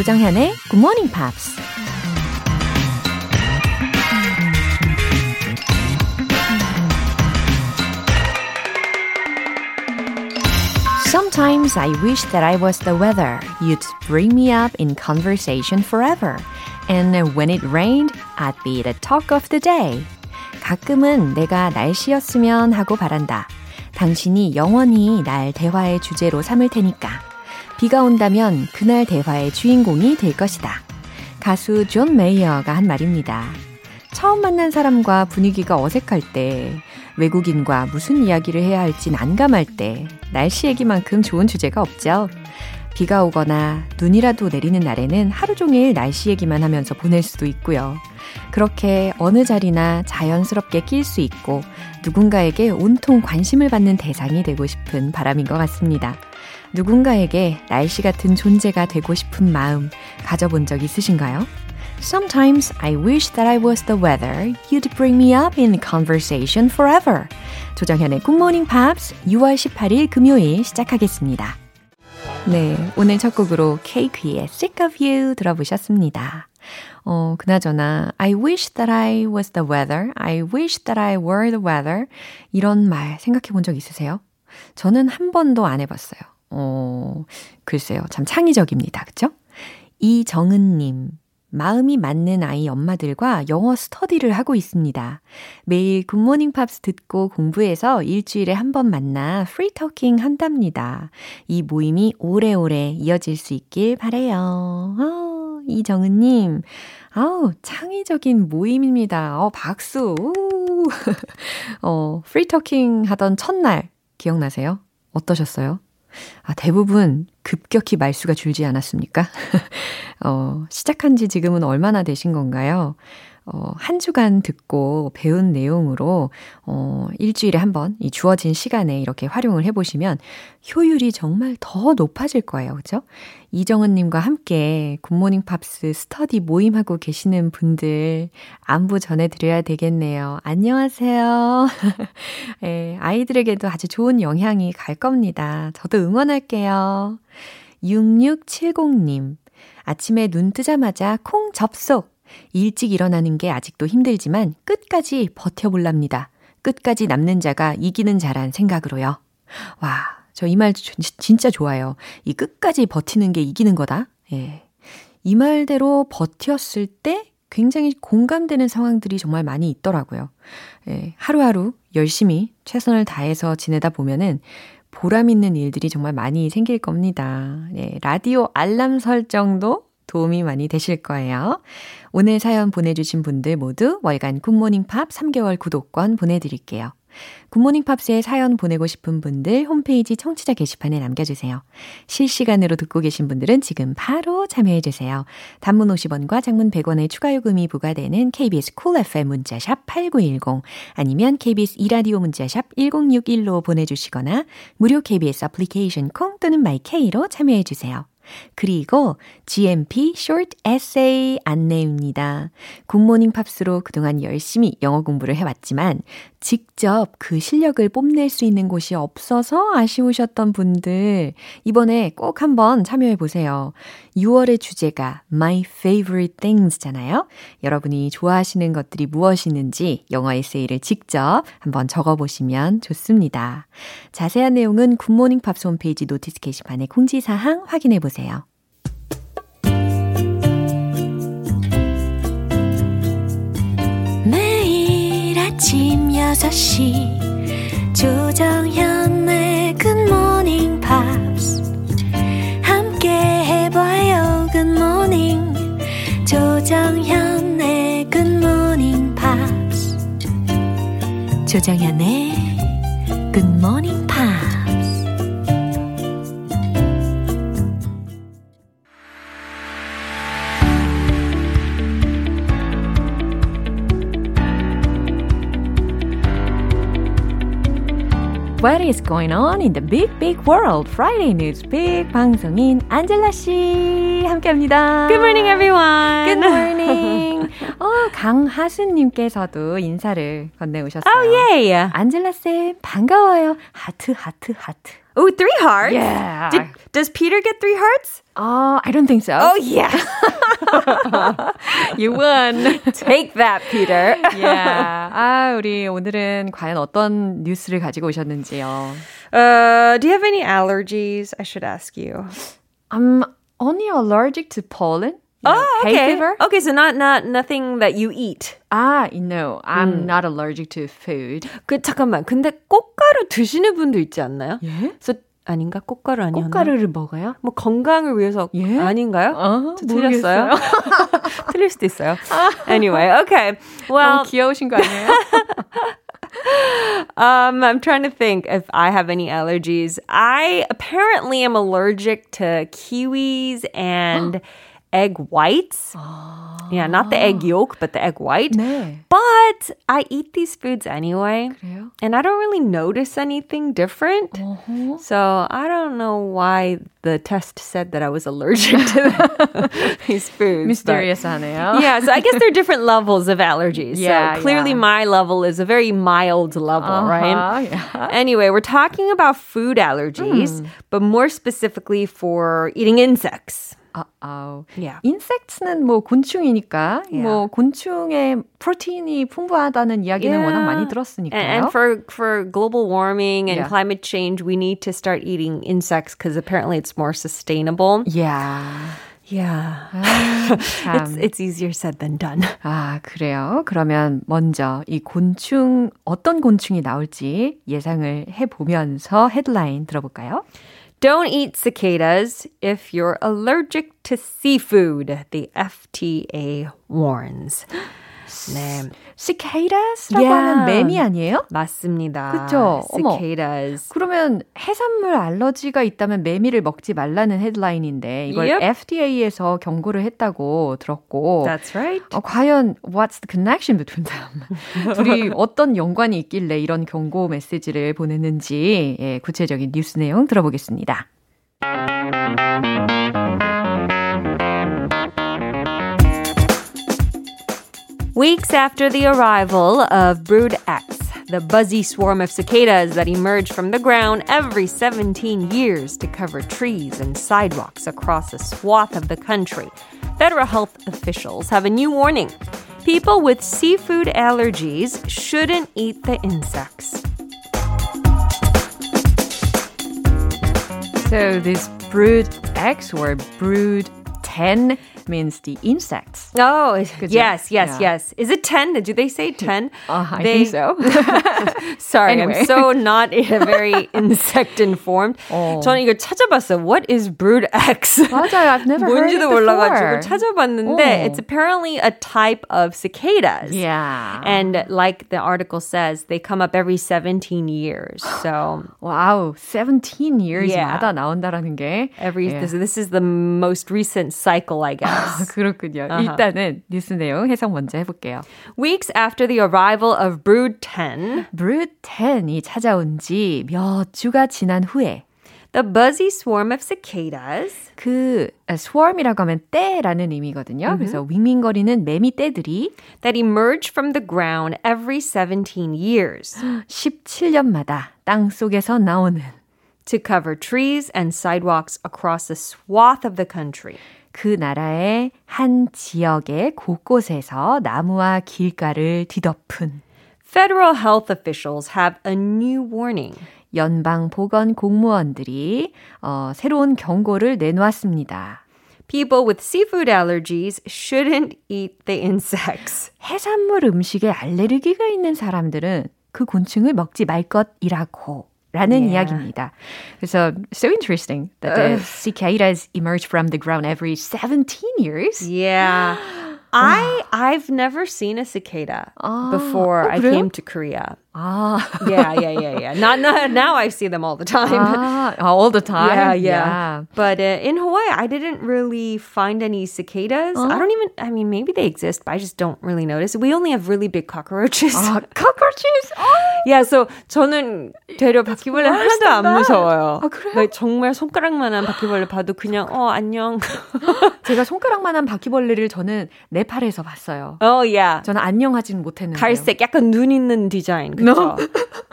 조정현의 Good Morning Pops. Sometimes I wish that I was the weather. You'd bring me up in conversation forever. And when it rained, I'd be the talk of the day. 가끔은 내가 날씨였으면 하고 바란다. 당신이 영원히 날 대화의 주제로 삼을 테니까. 비가 온다면 그날 대화의 주인공이 될 것이다. 가수 존 메이어가 한 말입니다. 처음 만난 사람과 분위기가 어색할 때, 외국인과 무슨 이야기를 해야 할지 난감할 때, 날씨 얘기만큼 좋은 주제가 없죠. 비가 오거나 눈이라도 내리는 날에는 하루 종일 날씨 얘기만 하면서 보낼 수도 있고요. 그렇게 어느 자리나 자연스럽게 낄 수 있고 누군가에게 온통 관심을 받는 대상이 되고 싶은 바람인 것 같습니다. 누군가에게 날씨 같은 존재가 되고 싶은 마음 가져본 적 있으신가요? Sometimes I wish that I was the weather. You'd bring me up in conversation forever. 조정현의 Good Morning Pops 6월 18일 금요일 시작하겠습니다. 네, 오늘 첫 곡으로 케이크의 Sick of You 들어보셨습니다. 어, 그나저나, I wish that I was the weather. I wish that I were the weather. 이런 말 생각해 본 적 있으세요? 저는 한 번도 안 해봤어요. 어, 글쎄요. 참 창의적입니다. 그쵸? 이정은님. 마음이 맞는 아이 엄마들과 영어 스터디를 하고 있습니다. 매일 굿모닝 팝스 듣고 공부해서 일주일에 한 번 만나 free talking 한답니다. 이 모임이 오래오래 이어질 수 있길 바래요. 어, 이정은님, 아우, 창의적인 모임입니다. 어, 박수. 어, free talking 하던 첫날 기억나세요? 어떠셨어요? 아, 대부분 급격히 말수가 줄지 않았습니까? 어, 시작한 지 지금은 얼마나 되신 건가요? 어, 한 주간 듣고 배운 내용으로, 어, 일주일에 한 번 이 주어진 시간에 이렇게 활용을 해보시면 효율이 정말 더 높아질 거예요. 그죠? 이정은님과 함께 굿모닝 팝스 스터디 모임하고 계시는 분들 안부 전해드려야 되겠네요. 안녕하세요. 예, 아이들에게도 아주 좋은 영향이 갈 겁니다. 저도 응원할게요. 6670님. 아침에 눈 뜨자마자 콩 접속. 일찍 일어나는 게 아직도 힘들지만 끝까지 버텨볼랍니다. 끝까지 남는 자가 이기는 자란 생각으로요. 와, 저 이 말 진짜 좋아요. 이 끝까지 버티는 게 이기는 거다. 예. 이 말대로 버텼을 때 굉장히 공감되는 상황들이 정말 많이 있더라고요. 예, 하루하루 열심히 최선을 다해서 지내다 보면은 보람 있는 일들이 정말 많이 생길 겁니다. 예, 라디오 알람 설정도 도움이 많이 되실 거예요. 오늘 사연 보내주신 분들 모두 월간 굿모닝 팝스 3개월 구독권 보내드릴게요. 굿모닝 팝스에 사연 보내고 싶은 분들 홈페이지 청취자 게시판에 남겨주세요. 실시간으로 듣고 계신 분들은 지금 바로 참여해주세요. 단문 50원과 장문 100원의 추가 요금이 부과되는 KBS Cool FM 문자샵 8910 아니면 KBS 이라디오 문자샵 1061로 보내주시거나 무료 KBS 애플리케이션 콩 또는 마이케이로 참여해주세요. 그리고 GMP Short Essay 안내입니다. 굿모닝 팝스로 그동안 열심히 영어 공부를 해왔지만 직접 그 실력을 뽐낼 수 있는 곳이 없어서 아쉬우셨던 분들 이번에 꼭 한번 참여해 보세요. 6월의 주제가 My Favorite Things잖아요. 여러분이 좋아하시는 것들이 무엇이는지 영어 에세이를 직접 한번 적어보시면 좋습니다. 자세한 내용은 굿모닝 팝스 홈페이지 notice 게시판에 공지사항 확인해 보세요. 매일 아침 6시 조정현의 굿모닝 팝스 함께 해봐요 Good morning 조정현의 굿모닝 팝스 조정현의 굿모닝 what is going on in the big, big world. Friday News Big 방송인 안젤라 씨 함께합니다. Good morning, everyone. Good morning. 어, 강하수님께서도 인사를 건네오셨어요. Oh, yay. 안젤라 쌤 반가워요. 하트, 하트, 하트. Oh, three hearts? Yeah. Did, does Peter get three hearts? Oh, I don't think so. Oh, yeah. you won. Take that, Peter. yeah. 아, 우리 오늘은 과연 어떤 뉴스를 가지고 오셨는지요? Uh, do you have any allergies? I should ask you. I'm only allergic to pollen. Oh, hay okay. fever. Okay, so not not nothing that you eat. Ah, no, I'm not allergic to food. 그 잠깐만. 근데 꽃가루 드시는 분도 있지 않나요? 예? 그래서 아닌가? 꽃가루 아니었나? 꽃가루를 먹어요? 뭐 건강을 위해서 예? 아닌가요? 어, 저 틀렸어요? 틀릴 수도 있어요. Anyway, okay. Well, 너무 귀여우신 거 아니에요? Um, I'm trying to think if I have any allergies. I apparently am allergic to kiwis and egg whites. Yeah, not the egg yolk, but the egg white. 네. But I eat these foods anyway. 그래요? And I don't really notice anything different. 어허. So I don't know why the test said that I was allergic to these foods. but- 미스테리어스하네요. yeah, so I guess there are different levels of allergies. Yeah, so clearly yeah. my level is a very mild level, right? Uh-huh, yeah. Anyway, we're talking about food allergies, Hmm. but more specifically for eating insects. Uh-oh. Yeah. 인섹트는 뭐 곤충이니까 Yeah. 뭐 곤충의 프로틴이 풍부하다는 이야기는 워낙 많이 And, 들었으니까요. and for for global warming and Yeah. climate change, we need to start eating insects because apparently it's more sustainable. yeah. Yeah. 참. It's it's easier said than done. 아, 그래요? 그러면 먼저 이 곤충, 어떤 곤충이 나올지 예상을 해보면서 헤드라인 들어볼까요? Don't eat cicadas if you're allergic to seafood, the FTA warns. 네, 시케이다스라고 Yeah. 하면 매미 아니에요? 맞습니다. 어머. Cicadas. 그러면 해산물 알러지가 있다면 매미를 먹지 말라는 헤드라인인데 이걸 Yep. FDA에서 경고를 했다고 들었고 That's right. 어, 과연 what's the connection between them? 둘이 어떤 연관이 있길래 이런 경고 메시지를 보냈는지 예, 구체적인 뉴스 내용 들어보겠습니다. Weeks after the arrival of Brood X, the buzzy swarm of cicadas that emerge from the ground every 17 years to cover trees and sidewalks across a swath of the country, federal health officials have a new warning. People with seafood allergies shouldn't eat the insects. So this brood X or brood 10 means the insects. Oh, Good yes, job. yes, Yeah. yes. Is it 10? Do they say 10? Uh, I They- think so. Sorry, Anyway. I'm so not very insect informed. 어. 저는 이걸 찾아봤어요. What is brood X? 맞아요. I've never heard it 뭔지도 before. 몰라가지고 찾아봤는데 어. it's apparently a type of cicadas. Yeah. And like the article says, they come up every 17 years. So 와우, 17 Yeah. years마다 나온다라는 게 every 예. this, this is the most recent cycle, I guess. 그렇군요. 일단은 뉴스 내용 해석 먼저 해볼게요. Weeks after the arrival of brood 10, 브루드 10이 찾아온 지 몇 주가 지난 후에 the buzzy swarm of cicadas 그 swarm이라고 하면 떼라는 의미거든요. 그래서 윙윙거리는 매미 떼들이 that emerge from the ground every 17 years 17년마다 땅 속에서 나오는 to cover trees and sidewalks across a swath of the country. 그 나라의 한 지역의 곳곳에서 나무와 길가를 뒤덮은 Federal health officials have a new warning. 연방 보건 공무원들이 어, 새로운 경고를 내놓았습니다. People with seafood allergies shouldn't eat the insects. 해산물 음식에 알레르기가 있는 사람들은 그 곤충을 먹지 말 것이라고. 라는 Yeah. 이야기입니다. 그래서 so interesting that the cicadas emerge from the ground every 17 years. Yeah. I I've never seen a cicada before I 그래요? came to Korea. Ah. yeah, yeah, yeah, yeah. Not, not now. I see them all the time. Ah, all the time. Yeah, yeah. But uh, in Hawaii, I didn't really find any cicadas. I don't even. I mean, maybe they exist, but I just don't really notice. We only have really big cockroaches. 아, cockroaches. Oh. yeah, so 저는 되려 바퀴벌레 하나도 안 무서워요. 아, 그래요? 네, 정말 손가락만한 바퀴벌레 봐도 그냥 어 안녕. 제가 손가락만한 바퀴벌레를 저는 네팔에서 봤어요. 어, yeah. 저는 안녕하지는 못했는데. 갈색 약간 눈 있는 디자인. 그쵸? No.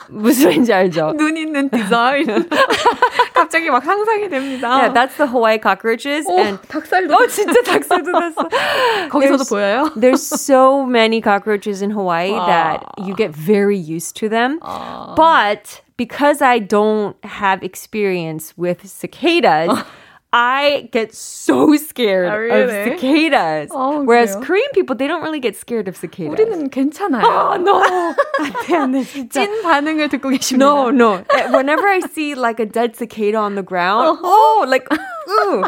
무슨 말인지 알죠? 눈 있는 디자인. 갑자기 막 상상이 됩니다. Yeah, that's the Hawaii cockroaches. 오, and 닭살도. 어, 진짜 닭살도 났어. 거기서도 There's- 보여요? There's so many cockroaches in Hawaii that you get very used to them. But because I don't have experience with cicadas, I get so scared Oh, really? of cicadas. Oh, Whereas 그래요? Korean people, they don't really get scared of cicadas. 우리는 괜찮아요. Oh, no. 안 돼, 안 돼, 진짜. 찐 반응을 듣고 계십니다. No, no. Uh, Whenever I see like a dead cicada on the ground, oh, like, ooh.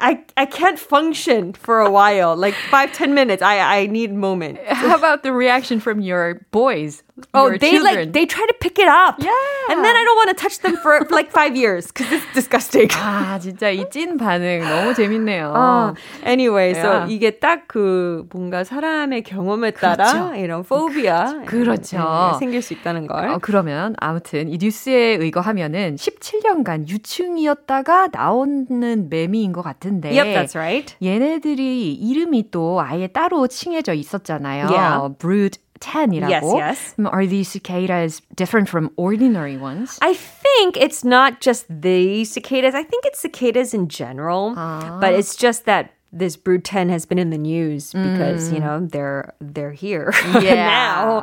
I, I can't function for a while. Like five, ten minutes. I, I need a moment. How about the reaction from your boys? Oh, they children? like they try to pick it up. Yeah. And then I don't want to touch them for like five years because it's disgusting. 아, 진짜 이 찐 반응 너무 재밌네요. 아, anyway, so Yeah. 이게 딱 그 뭔가 사람의 경험에 따라 그렇죠. 이런 phobia 그렇죠. 예, 생길 수 있다는 걸. 어, 그러면 아무튼 이 뉴스에 의거하면은 17년간 유충이었다가 나오는 매미인 것 같은데 Yep, that's right. 얘네들이 이름이 또 아예 따로 칭해져 있었잖아요. Yeah. Brood 10이라고. Yes, yes. Are these cicadas different from ordinary ones? I think it's not just the cicadas. I think it's cicadas in general, Ah. but it's just that this brood 10 has been in the news because you know they're they're here Mm. Yeah. now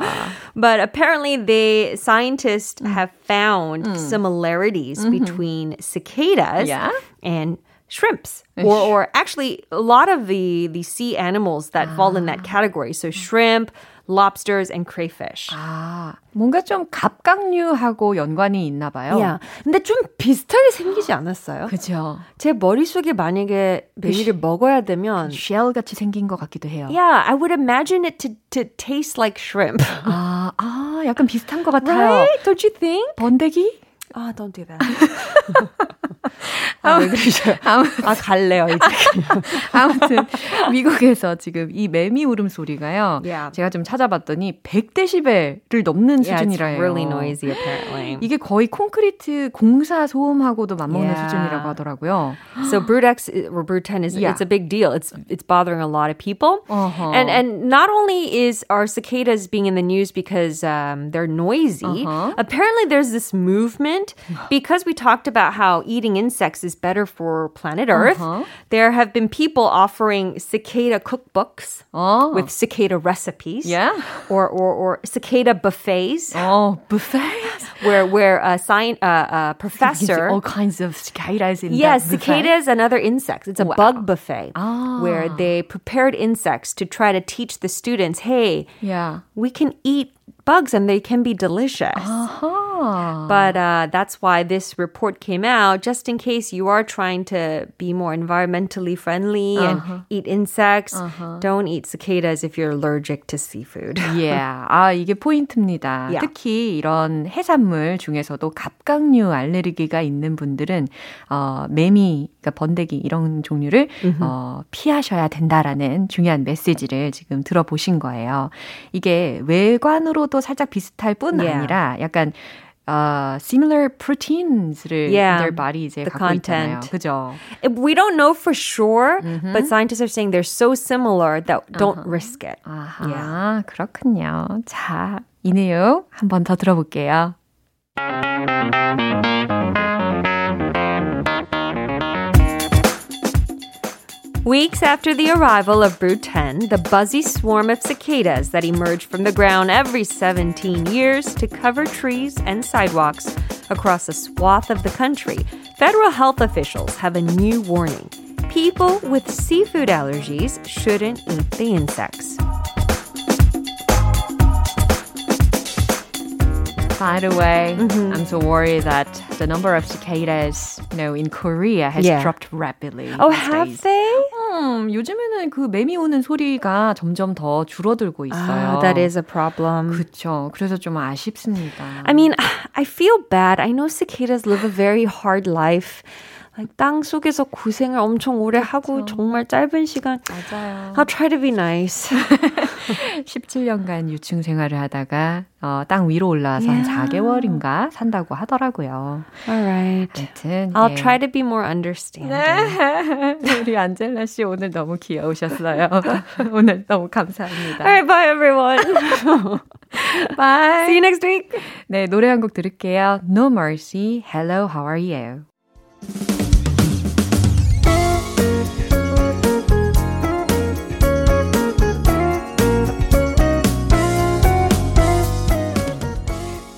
but apparently they scientists have found similarities between cicadas Mm. Yeah? and shrimps or or actually a lot of the the sea animals that fall in that category so shrimp lobsters and crayfish 아, 뭔가 좀 갑각류하고 연관이 있나 봐요. 야, 근데 좀 비슷하게 생기지 않았어요? 그죠. 제 머릿속에 만약에 메밀을 먹어야 되면 쉘 같이 생긴 것 같기도 해요. Yeah, I would imagine it to, to taste like shrimp. 아, 아, 약간 비슷한 것 같아요. Right? Don't you think? 번데기? Ah, don't do that. 아, 왜 그러셔요? 아, 갈래요, 이제. 아무튼 미국에서 지금 이 매미 울음소리가요. Yeah. 제가 좀 찾아봤더니 100데시벨을 넘는 Yeah, it's 수준이라 요. really noisy, apparently. 이게 거의 콘크리트 공사 소음하고도 맞먹는 Yeah. 수준이라고 하더라고요. So brood X or 10 is it's a big deal. It's it's bothering a lot of people. Uh-huh. And and not only is our cicadas being in the news because um, they're noisy, Uh-huh. apparently there's this movement because we talked about how eating insects is better for planet Earth. Uh-huh. There have been people offering cicada cookbooks 어. with cicada recipes. Yeah. Or, or, or cicada buffets 어, buffet. where where a science uh, uh, professor all kinds of cicadas in Yes, cicadas and other insects. It's a Wow. bug buffet Ah. where they prepared insects to try to teach the students, hey, Yeah. we can eat bugs and they can be delicious. 아하. But uh, that's why this report came out, just in case you are trying to be more environmentally friendly and eat insects. Don't eat cicadas if you're allergic to seafood. Yeah. 아, 이게 포인트입니다. Yeah. 특히 이런 해산물 중에서도 갑각류 알레르기가 있는 분들은 어, 매미, 그러니까 번데기 이런 종류를 어, 피하셔야 된다라는 중요한 메시지를 지금 들어보신 거예요. 이게 외관으로 도 살짝 비슷할 뿐 Yeah. 아니라 약간 어, similar proteins를 Yeah, their body 이제 the 갖고 있잖아요. content. 그죠? We don't know for sure, but scientists are saying they're so similar that don't risk it. 아하, 그렇군요. 자, 이 내용 한번 더 들어볼게요. Weeks after the arrival of Brood 10, the buzzy swarm of cicadas that emerge from the ground every 17 years to cover trees and sidewalks across a swath of the country, federal health officials have a new warning. People with seafood allergies shouldn't eat the insects. By the way, I'm so worried that the number of cicadas, you know, in Korea has Yeah. dropped rapidly. Oh, these have days. they? 좀 요즘에는 그 매미 오는 소리가 점점 더 줄어들고 있어요. Ah, that is a problem. 그렇죠. 그래서 좀 아쉽습니다. I mean, I feel bad. I know cicadas live a very hard life. 땅 속에서 고생을 엄청 오래 하고 정말 짧은 시간. 맞아요. I'll try to be nice. 17년간 유충 생활을 하다가 어, 땅 위로 올라와서 한 Yeah. 4개월인가 산다고 하더라고요. Alright. 하여튼 I'll 예. try to be more understanding. 네. 우리 안젤라 씨 오늘 너무 귀여우셨어요. 오늘 너무 감사합니다. Alright, bye everyone. Bye. See you next week. 네, 노래 한 곡 들을게요. No Mercy, Hello, How Are You?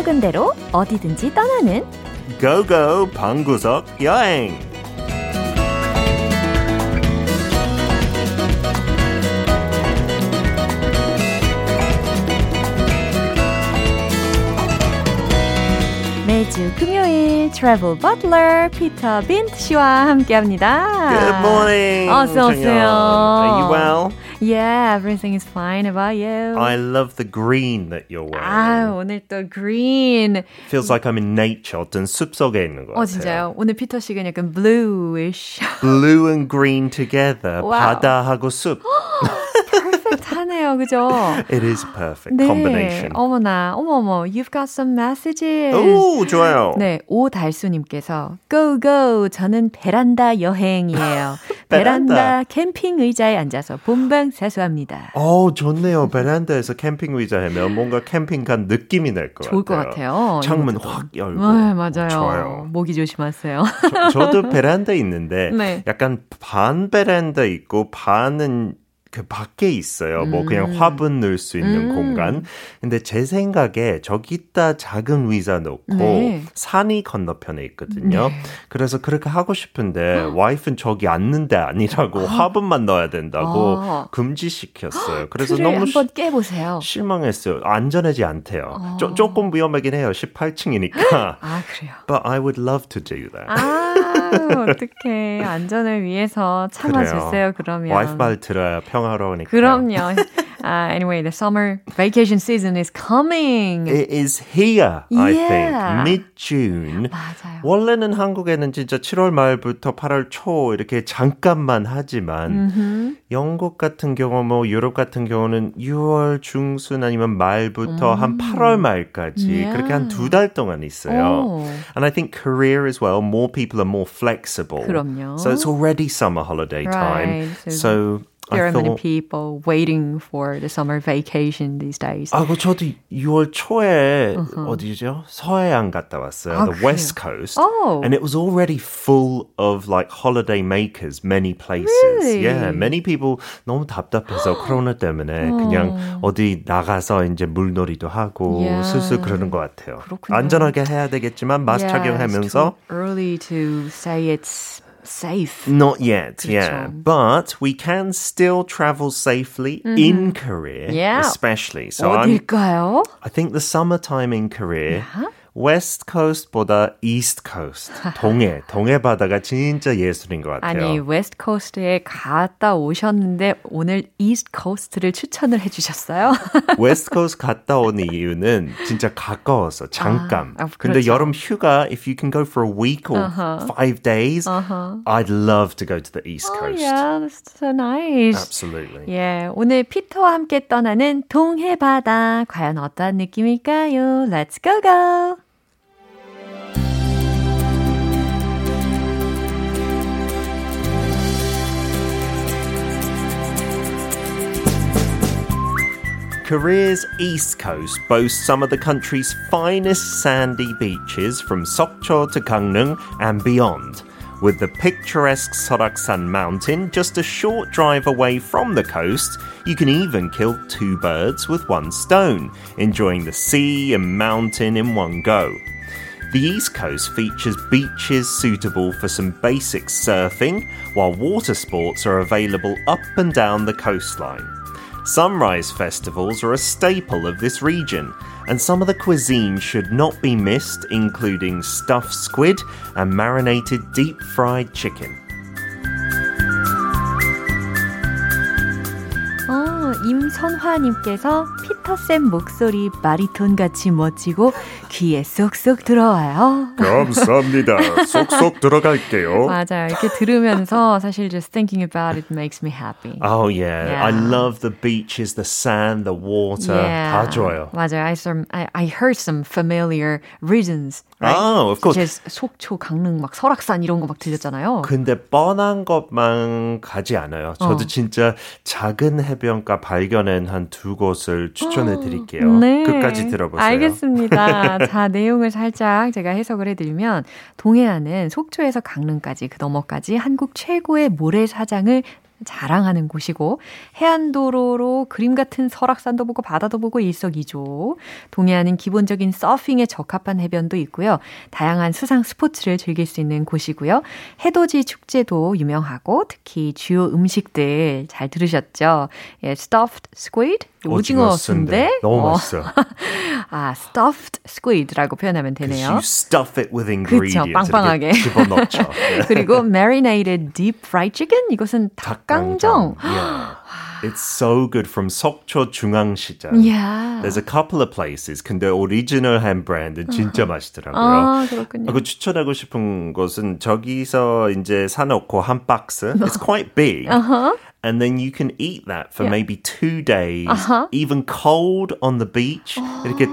먹은 대로 어디든지 떠나는 고고 방구석 여행 매주 금요일 트래블 버틀러 피터 빈트 씨와 함께합니다. Good morning 어서 오세요. Are you well? Yeah, everything is fine about you. I love the green that you're wearing 아, 오늘 또 green. Feels like I'm in nature 어떤 숲속에 있는 것 같아요 어, 진짜요? 오늘 피터 씨가 약간 bluish. Blue and green together 와우. 바다하고 숲 perfect하네요, 그죠? It is perfect 네. combination 어머나, 어머머, you've got some messages. 오 좋아요 네, 오달수님께서 Go go, 저는 베란다 여행이에요. 베란다 베란다. 캠핑 의자에 앉아서 본방 사수합니다. 어 좋네요 베란다에서 캠핑 의자 하면 뭔가 캠핑 간 느낌이 날것 좋을 것 같아요 같아요. 창문 이것도. 확 열고 네, 맞아요. 좋아요 모기 조심하세요. 저, 도 베란다 있는데 네. 약간 반 베란다 있고 반은 그 밖에 있어요. 뭐 그냥 음. 화분 넣을 수 있는 공간. 근데 제 생각에 저기다 작은 의자 놓고 네. 산이 건너편에 있거든요. 그래서 그렇게 하고 싶은데 와이프는 저기 앉는 데 아니라고 화분만 넣어야 된다고 아. 금지시켰어요. 그래서 너무 한번 깨보세요. 시, 실망했어요. 안전하지 않대요. 조, 조금 위험하긴 해요. 18층이니까. 아, 그래요. But I would love to do that. 아, 어떡해. 안전을 위해서 참아주세요, 그러면. 와이프 말 들어야 평화로우니까. 그럼요. Uh, anyway, the summer vacation season is coming. It is here, I Yeah. think. Mid-June. 맞아요. 원래는 한국에는 진짜 7월 말부터 8월 초 이렇게 잠깐만 하지만 영국 같은 경우 뭐 유럽 같은 경우는 6월 중순 아니면 말부터 한 8월 말까지 Yeah. 그렇게 한 두 달 동안 있어요. 오. And I think Korea as well, more people are more flexible. 그럼요. So it's already summer holiday time. Right. So There I are many thought people waiting for the summer vacation these days. 아, 그 저도 6월 초에 어디죠? 서해안 갔다 왔어요. 아, the 그래요? West Coast. Oh. And it was already full of like holiday makers, many places. Really? Yeah, many people 너무 답답해서 코로나 때문에 그냥 어디 나가서 이제 물놀이도 하고 Yeah. 슬슬 그러는 것 같아요. 그렇군요. 안전하게 해야 되겠지만 마스크 Yeah, it's 착용하면서 too early to say it's safe. Not yet, yeah. 그렇죠. But we can still travel safely in Korea, Yeah. especially. So I'm 어딜까요? I think the summertime in Korea, West Coast보다 East Coast, 동해, 동해 바다가 진짜 예술인 것 같아요. 아니, 웨스트 코스트에 갔다 오셨는데 오늘 이스트 코스트를 추천을 해 주셨어요? West Coast 갔다 온 이유는 진짜 가까워서 잠깐. 아, 근데 그렇죠. 여름 휴가, if you can go for a week or five days, I'd love to go to the East Oh, Coast. yeah, that's so nice. Absolutely. 예, 오늘 피터와 함께 떠나는 동해 바다 과연 어떤 느낌일까요? Let's go go. Korea's east coast boasts some of the country's finest sandy beaches from Sokcho to Gangneung and beyond. With the picturesque Soraksan mountain just a short drive away from the coast, you can even kill two birds with one stone, enjoying the sea and mountain in one go. The East Coast features beaches suitable for some basic surfing, while water sports are available up and down the coastline. Sunrise festivals are a staple of this region, and some of the cuisine should not be missed, including stuffed squid and marinated deep fried chicken. 어, 임선화님께서 피터쌤 목소리 바리톤 같이 멋지고 귀에 쏙쏙 들어와요. 감사합니다. 쏙쏙 들어갈게요. 맞아요. 이렇게 들으면서 사실 just thinking about it makes me happy. Oh yeah. Yeah. I love the beaches, the sand, the water. 다 좋아요. 맞아요. I, some, I, I heard some familiar reasons. Right? Oh, of course. As 속초, 강릉, 막 설악산 이런 거 막 들렸잖아요. 근데 뻔한 것만 가지 않아요. 저도 어. 진짜 작은 해변가 발견한 한 두 곳을 추천 해 드릴게요. 네. 끝까지 들어보세요. 알겠습니다. 자, 내용을 살짝 제가 해석을 해드리면 동해안은 속초에서 강릉까지 그 너머까지 한국 최고의 모래사장을 자랑하는 곳이고 해안도로로 그림 같은 설악산도 보고 바다도 보고 일석이조. 동해안은 기본적인 서핑에 적합한 해변도 있고요. 다양한 수상 스포츠를 즐길 수 있는 곳이고요. 해돋이 축제도 유명하고 특히 주요 음식들 잘 들으셨죠? 예, stuffed squid, 오징어 순대. 너무 어, 맛있어요. 아, stuffed squid라고 표현하면 되네요. You stuff it with ingredients. 빵빵하게. 이렇게 집어넣죠. 네. 그리고 marinated deep fried chicken 이것은 닭 강정. Yeah. It's so good from 속초 중앙시장. Yeah. There's a couple of places. 근데 오리지널한 브랜드는 진짜 맛있더라고요. 아, 그렇군요. 아, 그 추천하고 싶은 곳은 저기서 이제 사놓고 한 박스. It's quite big. Uh-huh. And then you can eat that for maybe two days, Uh-huh. even cold on the beach. 이렇게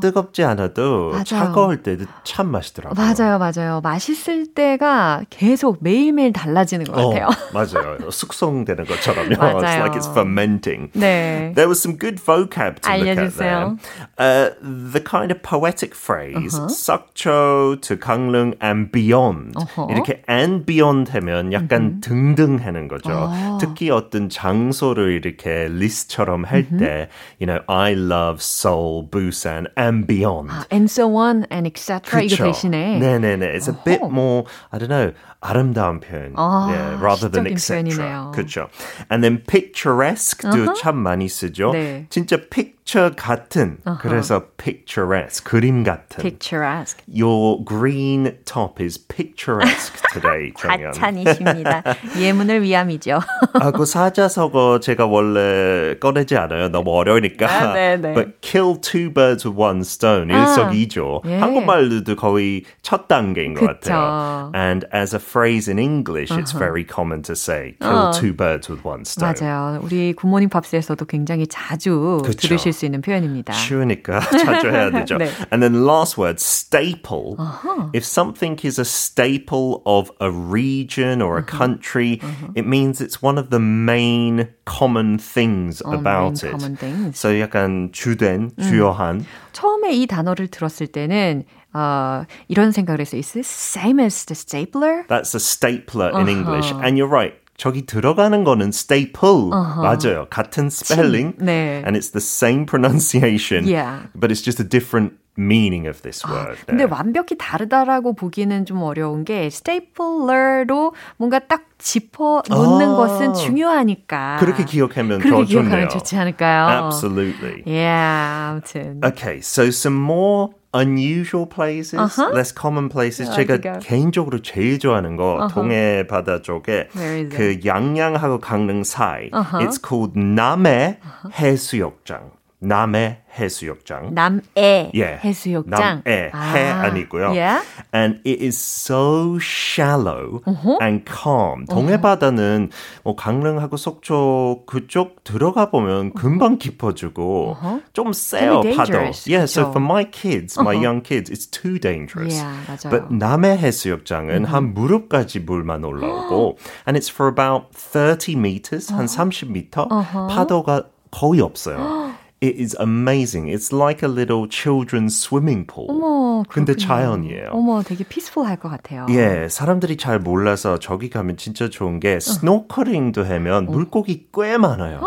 뜨겁지 않아도 맞아요. 차가울 때도 참 맛있더라고요. 맞아요, 맞아요. 맛있을 때가 계속 매일매일 달라지는 것 같아요. 어, 맞아요. 숙성되는 것처럼요. 맞아요. It's like it's fermenting. 네. There was some good vocab to look at there. 알려주세요. Uh, the kind of poetic phrase Uh-huh. sakcho to Gangneung and beyond. 어허. 이렇게 and beyond 하면 약간 등등 하는 거죠. 아. 특히 어떤 장소를 이렇게 리스트처럼 할 때, you know, I love Seoul, Busan and beyond. and so on and etc. 이거 대신에 네네네. It's a bit more, I don't know, 아름다운 표현. 아, yeah, rather than etc. 그렇죠. And then picturesque도 참 많이 쓰죠. 네. 진짜 picture 같은. 그래서 picturesque, 그림 같은. picturesque. Your green top is picturesque today, 정연. 과찬이십니다. 예문을 위함이죠. 아, 그 사자성어 제가 원래 꺼내지 않아요. 너무 어려우니까. 아, 네, 네. But kill two birds with one stone. 일석이조. 예. 한국말로도 거의 첫 단계인 것 그쵸. 같아요. And as a phrase in English, it's very common to say, kill two birds with one stone. 맞아요. 우리 굿모닝 팝스에서도 굉장히 자주 그쵸. 들으실 수 있는 표현입니다. 쉬우니까 자주 해야 되죠. 네. And then last word, staple. If something is a staple of a region or a country, it means it's one of the main common things 어, about main it. common things. So 약간 주된, 주요한. 처음에 이 단어를 들었을 때는 어, 이런 생각을 했어요. Is this same as the stapler? That's a stapler in English. And you're right. 저기 들어가는 거는 staple. 맞아요. 같은 spelling. 네. And it's the same pronunciation. Yeah. But it's just a different meaning of this word. 근데 네. 완벽히 다르다라고 보기는 좀 어려운 게 스테이플러로 뭔가 딱 짚어 놓는 아. 것은 중요하니까 그렇게 기억하면 그렇게 더 좋네요. 기억하면 좋지 않을까요? Absolutely. Yeah, 아무튼 Okay, so some more unusual places, Uh-huh. less common places. Yeah, 제가 개인적으로 제일 좋아하는 거 동해 바다 쪽에 그 양양하고 강릉 사이. Uh-huh. It's called 남해 해수욕장. 남해 해수욕장. 남해 예. 해수욕장. 남해 해 아니고요. Yeah? And it is so shallow and calm. 동해 바다는 뭐 강릉하고 속초 그쪽 들어가 보면 금방 깊어지고 좀 세요 파도. Yeah, so 그쵸? for my kids, my young kids, it's too dangerous. Yeah, 맞아요. But 남해 해수욕장은 한 무릎까지 물만 올라오고 and it's for about 30 meters, 한 30m. 파도가 거의 없어요. It is amazing. It's like a little children's swimming pool. 어머, 근데. 자연이에요. 어머, 되게 피스풀할 것 같아요. 예, 사람들이 잘 몰라서 저기 가면 진짜 좋은 게 스노클링도 하면 물고기 꽤 많아요.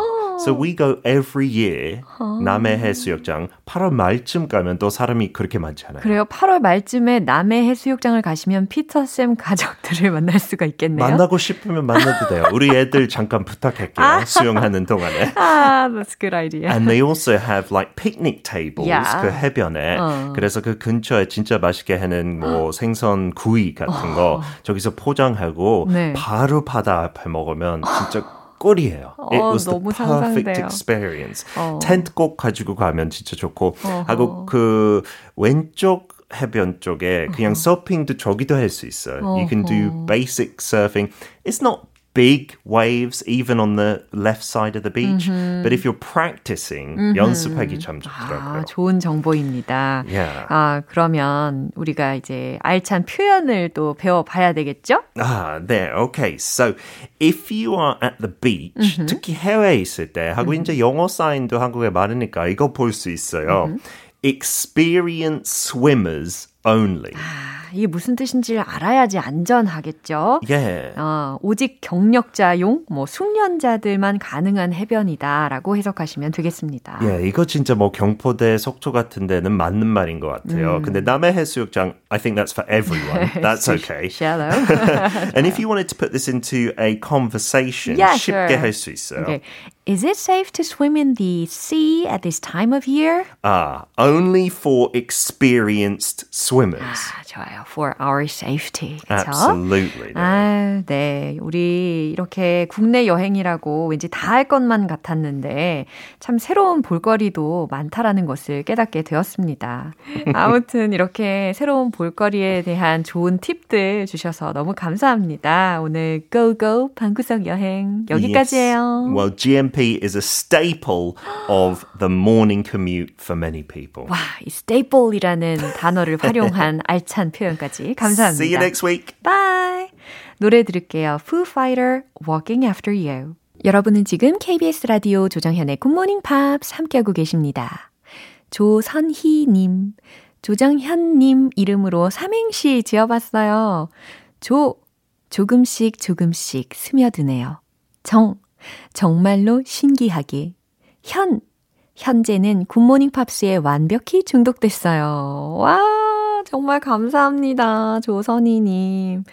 So we go every year 남해 해 수욕장 8월 말쯤 가면 또 사람이 그렇게 많지 않아요. 그래요. 8월 말쯤에 남해 해 수욕장을 가시면 피터 쌤 가족들을 만날 수가 있겠네요. 만나고 싶으면 만나도 돼요. 우리 애들 잠깐 부탁할게요. 수영하는 동안에. 아, that's a good idea. And they also have like picnic tables Yeah. 그 해변에. 어. 그래서 그 근처에 진짜 맛있게 하는 뭐 생선 구이 같은 거 저기서 포장하고 네. 바로 바다 앞에 먹으면 진짜 꿀이에요. It 어, was the 너무 perfect 상상돼요. experience. 어. 텐트 꼭 가지고 가면 진짜 좋고 어허. 하고 그 왼쪽 해변 쪽에 그냥 서핑도 저기도 할 수 있어요. You can do 어허. basic surfing. It's not big waves even on the left side of the beach, but if you're practicing 연습하기 참 좋더라고요. 아, 좋은 정보입니다. Yeah. 아, 그러면 우리가 이제 알찬 표현을 또 배워봐야 되겠죠? 아, 네, okay. So, if you are at the beach, 특히 해외에 있을 때, 하고 이제 영어 사인도 한국에 많으니까 이거 볼 수 있어요. Experienced swimmers only. 아, 이게 무슨 뜻인지를 알아야지 안전하겠죠? Yeah. 어, 오직 경력자용, 뭐 숙련자들만 가능한 해변이다라고 해석하시면 되겠습니다. 예, 이거 진짜 뭐 경포대, 속초 같은 데는 맞는 말인 것 같아요. 근데 남해 해수욕장, I think that's for everyone. That's okay. Shallow. And if you wanted to put this into a conversation, Yeah, 쉽게 sure. 할수 있어요. okay. Is it safe to swim in the sea at this time of year? Ah, only for experienced swimmers. 아, 좋아요. For our safety. 그쵸? Absolutely. 네. 아, 네. 우리 이렇게 국내 여행이라고 왠지 다 할 것만 같았는데 참 새로운 볼거리도 많다라는 것을 깨닫게 되었습니다. 아무튼 이렇게 새로운 볼거리에 대한 좋은 팁들 주셔서 너무 감사합니다. 오늘 고고 방구석 여행 여기까지예요. Yes. Well, GMP is a staple of the morning commute for many people. 와, 이 staple이라는 단어를 활용한 알찬 표현까지 감사합니다. See you next week. Bye. 노래 들을게요. Foo Fighter, Walking After You. 여러분은 지금 KBS 라디오 조정현의 굿모닝 팝스 함께하고 계십니다. 조선희님, 조정현님 이름으로 삼행시 지어봤어요. 조, 조금씩 조금씩 스며드네요. 정, 정말로 신기하게. 현, 현재는 굿모닝 팝스에 완벽히 중독됐어요. 와, 정말 감사합니다. 조선희님.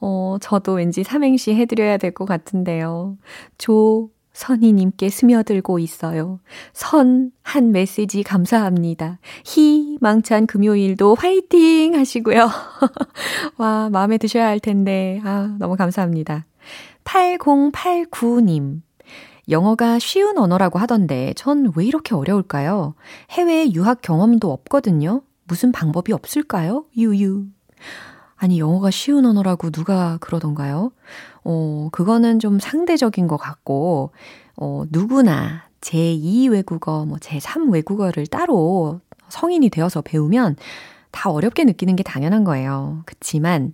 어, 저도 왠지 삼행시 해드려야 될 것 같은데요. 조, 선희님께 스며들고 있어요. 선, 한 메시지 감사합니다. 희 망찬 금요일도 화이팅 하시고요. 와, 마음에 드셔야 할 텐데. 아, 너무 감사합니다. 8089님. 영어가 쉬운 언어라고 하던데 전 왜 이렇게 어려울까요? 해외 유학 경험도 없거든요. 무슨 방법이 없을까요? 유유. 아니, 영어가 쉬운 언어라고 누가 그러던가요? 어, 그거는 좀 상대적인 것 같고, 어, 누구나 제2 외국어, 뭐 제3 외국어를 따로 성인이 되어서 배우면 다 어렵게 느끼는 게 당연한 거예요. 그치만,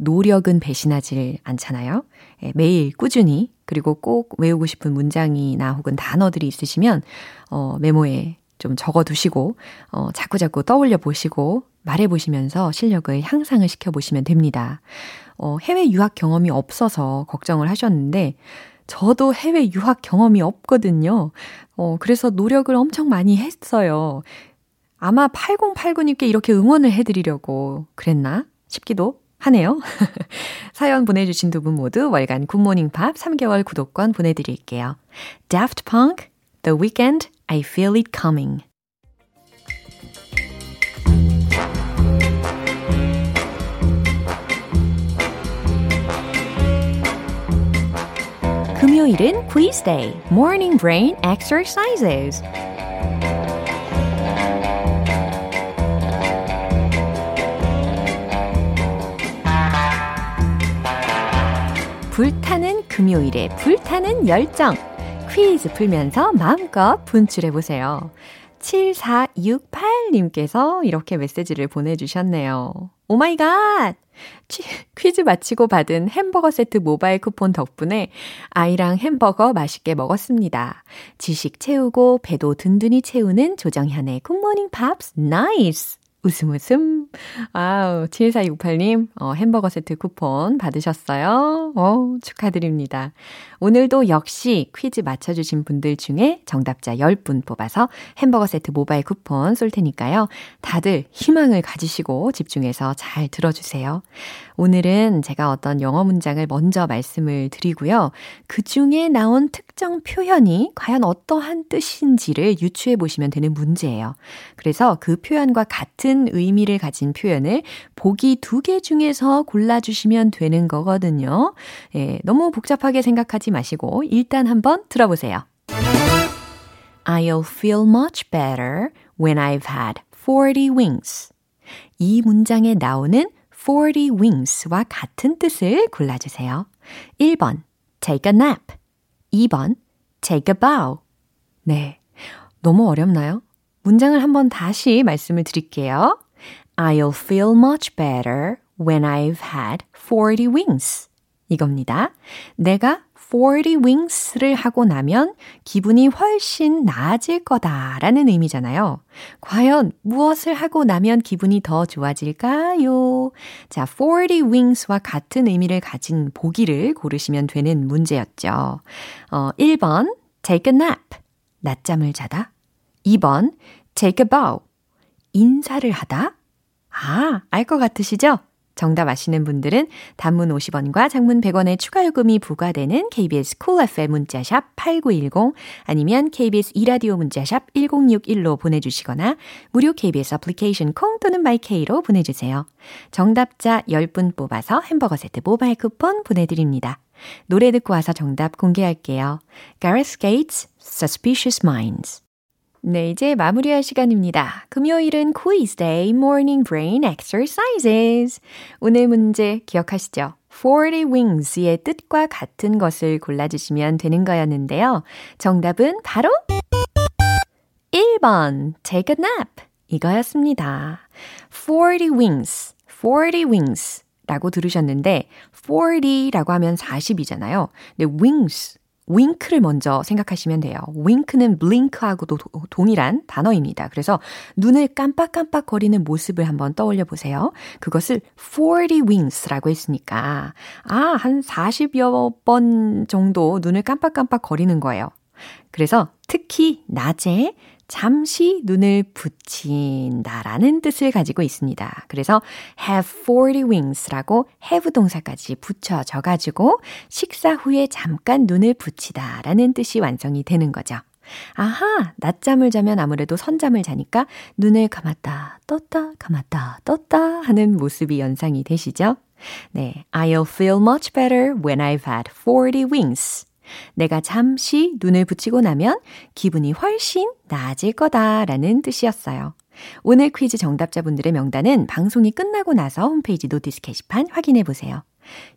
노력은 배신하지 않잖아요. 예, 매일 꾸준히 그리고 꼭 외우고 싶은 문장이나 혹은 단어들이 있으시면 어, 메모에 좀 적어 두시고 어, 자꾸자꾸 떠올려 보시고 말해 보시면서 실력을 향상을 시켜 보시면 됩니다. 어, 해외 유학 경험이 없어서 걱정을 하셨는데 저도 해외 유학 경험이 없거든요. 어, 그래서 노력을 엄청 많이 했어요. 아마 8089님께 이렇게 응원을 해드리려고 그랬나 싶기도 하네요. 사연 보내주신 두 분 모두 월간 굿모닝 팝 3개월 구독권 보내드릴게요. Daft Punk, The Weekend, I Feel It Coming. 금요일은 quiz day, morning brain exercises. 불타는 금요일에 불타는 열정. 퀴즈 풀면서 마음껏 분출해 보세요. 7468님께서 이렇게 메시지를 보내주셨네요. Oh my God! 퀴즈 마치고 받은 햄버거 세트 모바일 쿠폰 덕분에 아이랑 햄버거 맛있게 먹었습니다. 지식 채우고 배도 든든히 채우는 조정현의 굿모닝 팝스 nice! 웃음 웃음. 아우, 74268님, 어, 햄버거 세트 쿠폰 받으셨어요? 어, 축하드립니다. 오늘도 역시 퀴즈 맞춰주신 분들 중에 정답자 10분 뽑아서 햄버거 세트 모바일 쿠폰 쏠 테니까요. 다들 희망을 가지시고 집중해서 잘 들어주세요. 오늘은 제가 어떤 영어 문장을 먼저 말씀을 드리고요. 그 중에 나온 특정 표현이 과연 어떠한 뜻인지를 유추해 보시면 되는 문제예요. 그래서 그 표현과 같은 의미를 가진 표현을 보기 두 개 중에서 골라주시면 되는 거거든요. 예, 너무 복잡하게 생각하지 마시고 일단 한번 들어보세요. I'll feel much better when I've had 40 wings. 이 문장에 나오는 40 wings와 같은 뜻을 골라주세요. 1번, take a nap. 2번, take a bow. 네. 너무 어렵나요? 문장을 한번 다시 말씀을 드릴게요. I'll feel much better when I've had 40 wings. 이겁니다. 내가 40 wings를 하고 나면 기분이 훨씬 나아질 거다라는 의미잖아요. 과연 무엇을 하고 나면 기분이 더 좋아질까요? 자, 40 wings와 같은 의미를 가진 보기를 고르시면 되는 문제였죠. 어, 1번, take a nap. 낮잠을 자다. 2번, take a bow. 인사를 하다. 아, 알 것 같으시죠? 정답 아시는 분들은 단문 50원과 장문 100원의 추가 요금이 부과되는 KBS 콜 cool FM 문자샵 8910 아니면 KBS 이라디오 문자샵 1061로 보내주시거나 무료 KBS 애플리케이션 콩 또는 마이케이로 보내주세요. 정답자 10분 뽑아서 햄버거 세트 모바일 쿠폰 보내드립니다. 노래 듣고 와서 정답 공개할게요. Gareth Gates, Suspicious Minds 네, 이제 마무리할 시간입니다. 금요일은 quiz day, morning brain exercises. 오늘 문제 기억하시죠? 40 wings의 뜻과 같은 것을 골라주시면 되는 거였는데요. 정답은 바로 1번, take a nap. 이거였습니다. 40 wings, 40 wings. 라고 들으셨는데, 40라고 하면 40이잖아요. 근데 wings, 윙크를 먼저 생각하시면 돼요. 윙크는 블링크하고도 동일한 단어입니다. 그래서 눈을 깜빡깜빡 거리는 모습을 한번 떠올려 보세요. 그것을 40 wings라고 했으니까 아, 한 40여 번 정도 눈을 깜빡깜빡 거리는 거예요. 그래서 특히 낮에 잠시 눈을 붙인다라는 뜻을 가지고 있습니다. 그래서 have 40 wings라고 have 동사까지 붙여져 가지고 식사 후에 잠깐 눈을 붙이다라는 뜻이 완성이 되는 거죠. 아하, 낮잠을 자면 아무래도 선잠을 자니까 눈을 감았다, 떴다, 감았다, 떴다 하는 모습이 연상이 되시죠? 네, I'll feel much better when I've had 40 winks. 내가 잠시 눈을 붙이고 나면 기분이 훨씬 나아질 거다라는 뜻이었어요. 오늘 퀴즈 정답자분들의 명단은 방송이 끝나고 나서 홈페이지 notice 게시판 확인해 보세요.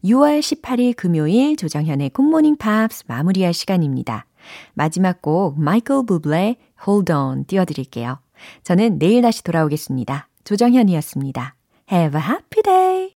6월 18일 금요일 조정현의 굿모닝 팝스 마무리할 시간입니다. 마지막 곡 마이클 부블의 Hold On 띄워드릴게요. 저는 내일 다시 돌아오겠습니다. 조정현이었습니다. Have a happy day!